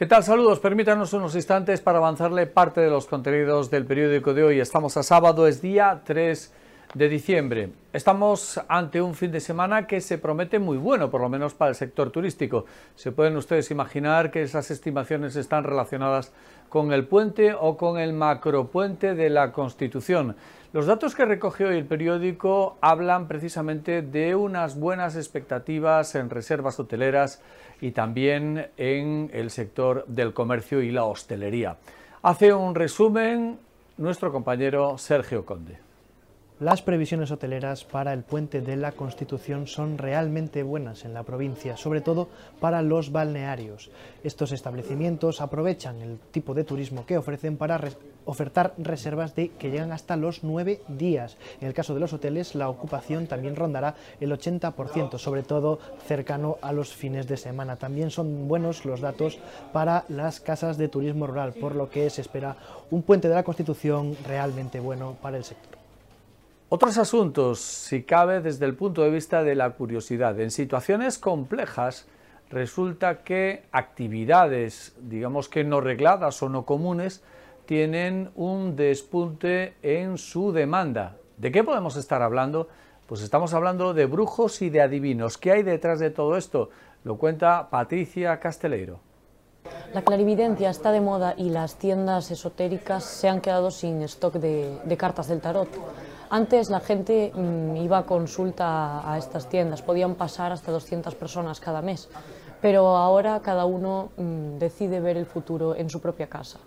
¿Qué tal? Saludos. Permítanos unos instantes para avanzarle parte de los contenidos del periódico de hoy. Estamos a sábado, es día 3 de diciembre. Estamos ante un fin de semana que se promete muy bueno, por lo menos para el sector turístico. Se pueden ustedes imaginar que esas estimaciones están relacionadas con el puente o con el macropuente de la Constitución. Los datos que recoge hoy el periódico hablan precisamente de unas buenas expectativas en reservas hoteleras y también en el sector del comercio y la hostelería. Hace un resumen nuestro compañero Sergio Conde. Las previsiones hoteleras para el puente de la Constitución son realmente buenas en la provincia, sobre todo para los balnearios. Estos establecimientos aprovechan el tipo de turismo que ofrecen para ofertar reservas de que llegan hasta los nueve días. En el caso de los hoteles, la ocupación también rondará el 80%, sobre todo cercano a los fines de semana. También son buenos los datos para las casas de turismo rural, por lo que se espera un puente de la Constitución realmente bueno para el sector. Otros asuntos, si cabe desde el punto de vista de la curiosidad. En situaciones complejas resulta que actividades, digamos que no regladas o no comunes, tienen un despunte en su demanda. ¿De qué podemos estar hablando? Pues estamos hablando de brujos y de adivinos. ¿Qué hay detrás de todo esto? Lo cuenta Patricia Casteleiro. La clarividencia está de moda y las tiendas esotéricas se han quedado sin stock de, de cartas del tarot. Antes la gente mm, iba a consulta a estas tiendas, podían pasar hasta 200 personas cada mes, pero ahora cada uno mm, decide ver el futuro en su propia casa.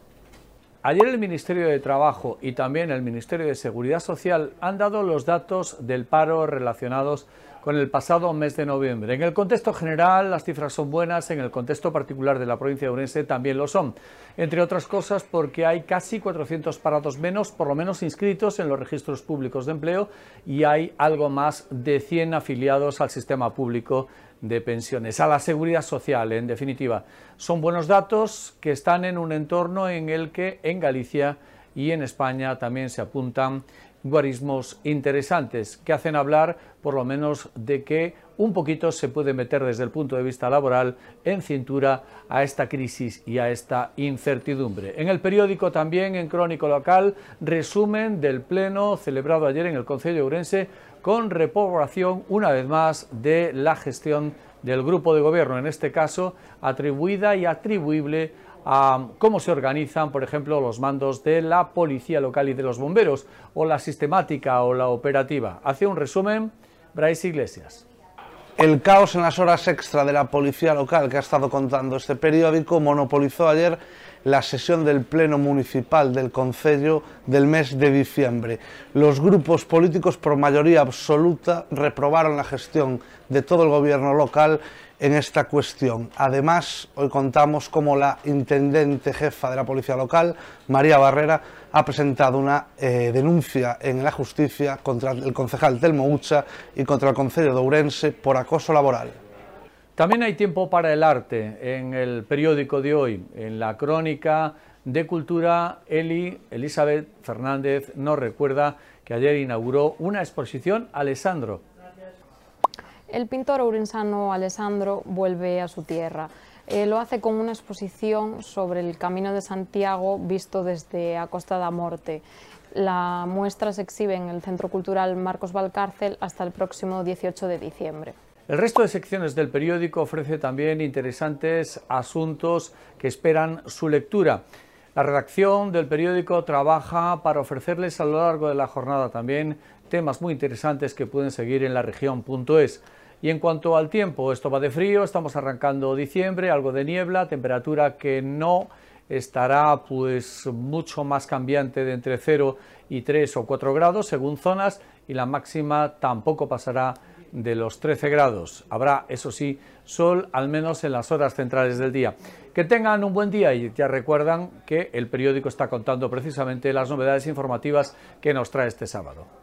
Ayer el Ministerio de Trabajo y también el Ministerio de Seguridad Social han dado los datos del paro relacionados con el pasado mes de noviembre. En el contexto general las cifras son buenas, en el contexto particular de la provincia de Urense también lo son, entre otras cosas porque hay casi 400 parados menos, por lo menos inscritos en los registros públicos de empleo y hay algo más de 100 afiliados al sistema público de pensiones, a la seguridad social, en definitiva. Son buenos datos que están en un entorno en el que en Galicia y en España también se apuntan guarismos interesantes que hacen hablar por lo menos de que un poquito se puede meter desde el punto de vista laboral en cintura a esta crisis y a esta incertidumbre. En el periódico también, en Crónico Local, resumen del pleno celebrado ayer en el Consejo de Urense con repoblación, una vez más, de la gestión del grupo de gobierno, en este caso atribuida y atribuible a cómo se organizan, por ejemplo, los mandos de la policía local y de los bomberos, o la sistemática o la operativa. Hace un resumen, Bryce Iglesias. El caos en las horas extra de la policía local que ha estado contando este periódico monopolizó ayer la sesión del Pleno Municipal del Concello del mes de diciembre. Los grupos políticos por mayoría absoluta reprobaron la gestión de todo el gobierno local en esta cuestión. Además, hoy contamos cómo la intendente jefa de la policía local, María Barrera, ha presentado una eh, denuncia en la justicia contra el concejal Telmo Ucha y contra el Concello de Ourense por acoso laboral. También hay tiempo para el arte en el periódico de hoy, en la crónica de cultura, Eli Elizabeth Fernández nos recuerda que ayer inauguró una exposición Alessandro. El pintor urensano Alessandro vuelve a su tierra. Eh, lo hace con una exposición sobre el Camino de Santiago visto desde a Costa da Morte. La muestra se exhibe en el Centro Cultural Marcos Valcárcel hasta el próximo 18 de diciembre. El resto de secciones del periódico ofrece también interesantes asuntos que esperan su lectura. La redacción del periódico trabaja para ofrecerles a lo largo de la jornada también temas muy interesantes que pueden seguir en la región.es. Y en cuanto al tiempo, esto va de frío, estamos arrancando diciembre, algo de niebla, temperatura que no estará pues mucho más cambiante de entre 0 y 3 o 4 grados según zonas y la máxima tampoco pasará de los 13 grados. Habrá, eso sí, sol al menos en las horas centrales del día. Que tengan un buen día y ya recuerdan que el periódico está contando precisamente las novedades informativas que nos trae este sábado.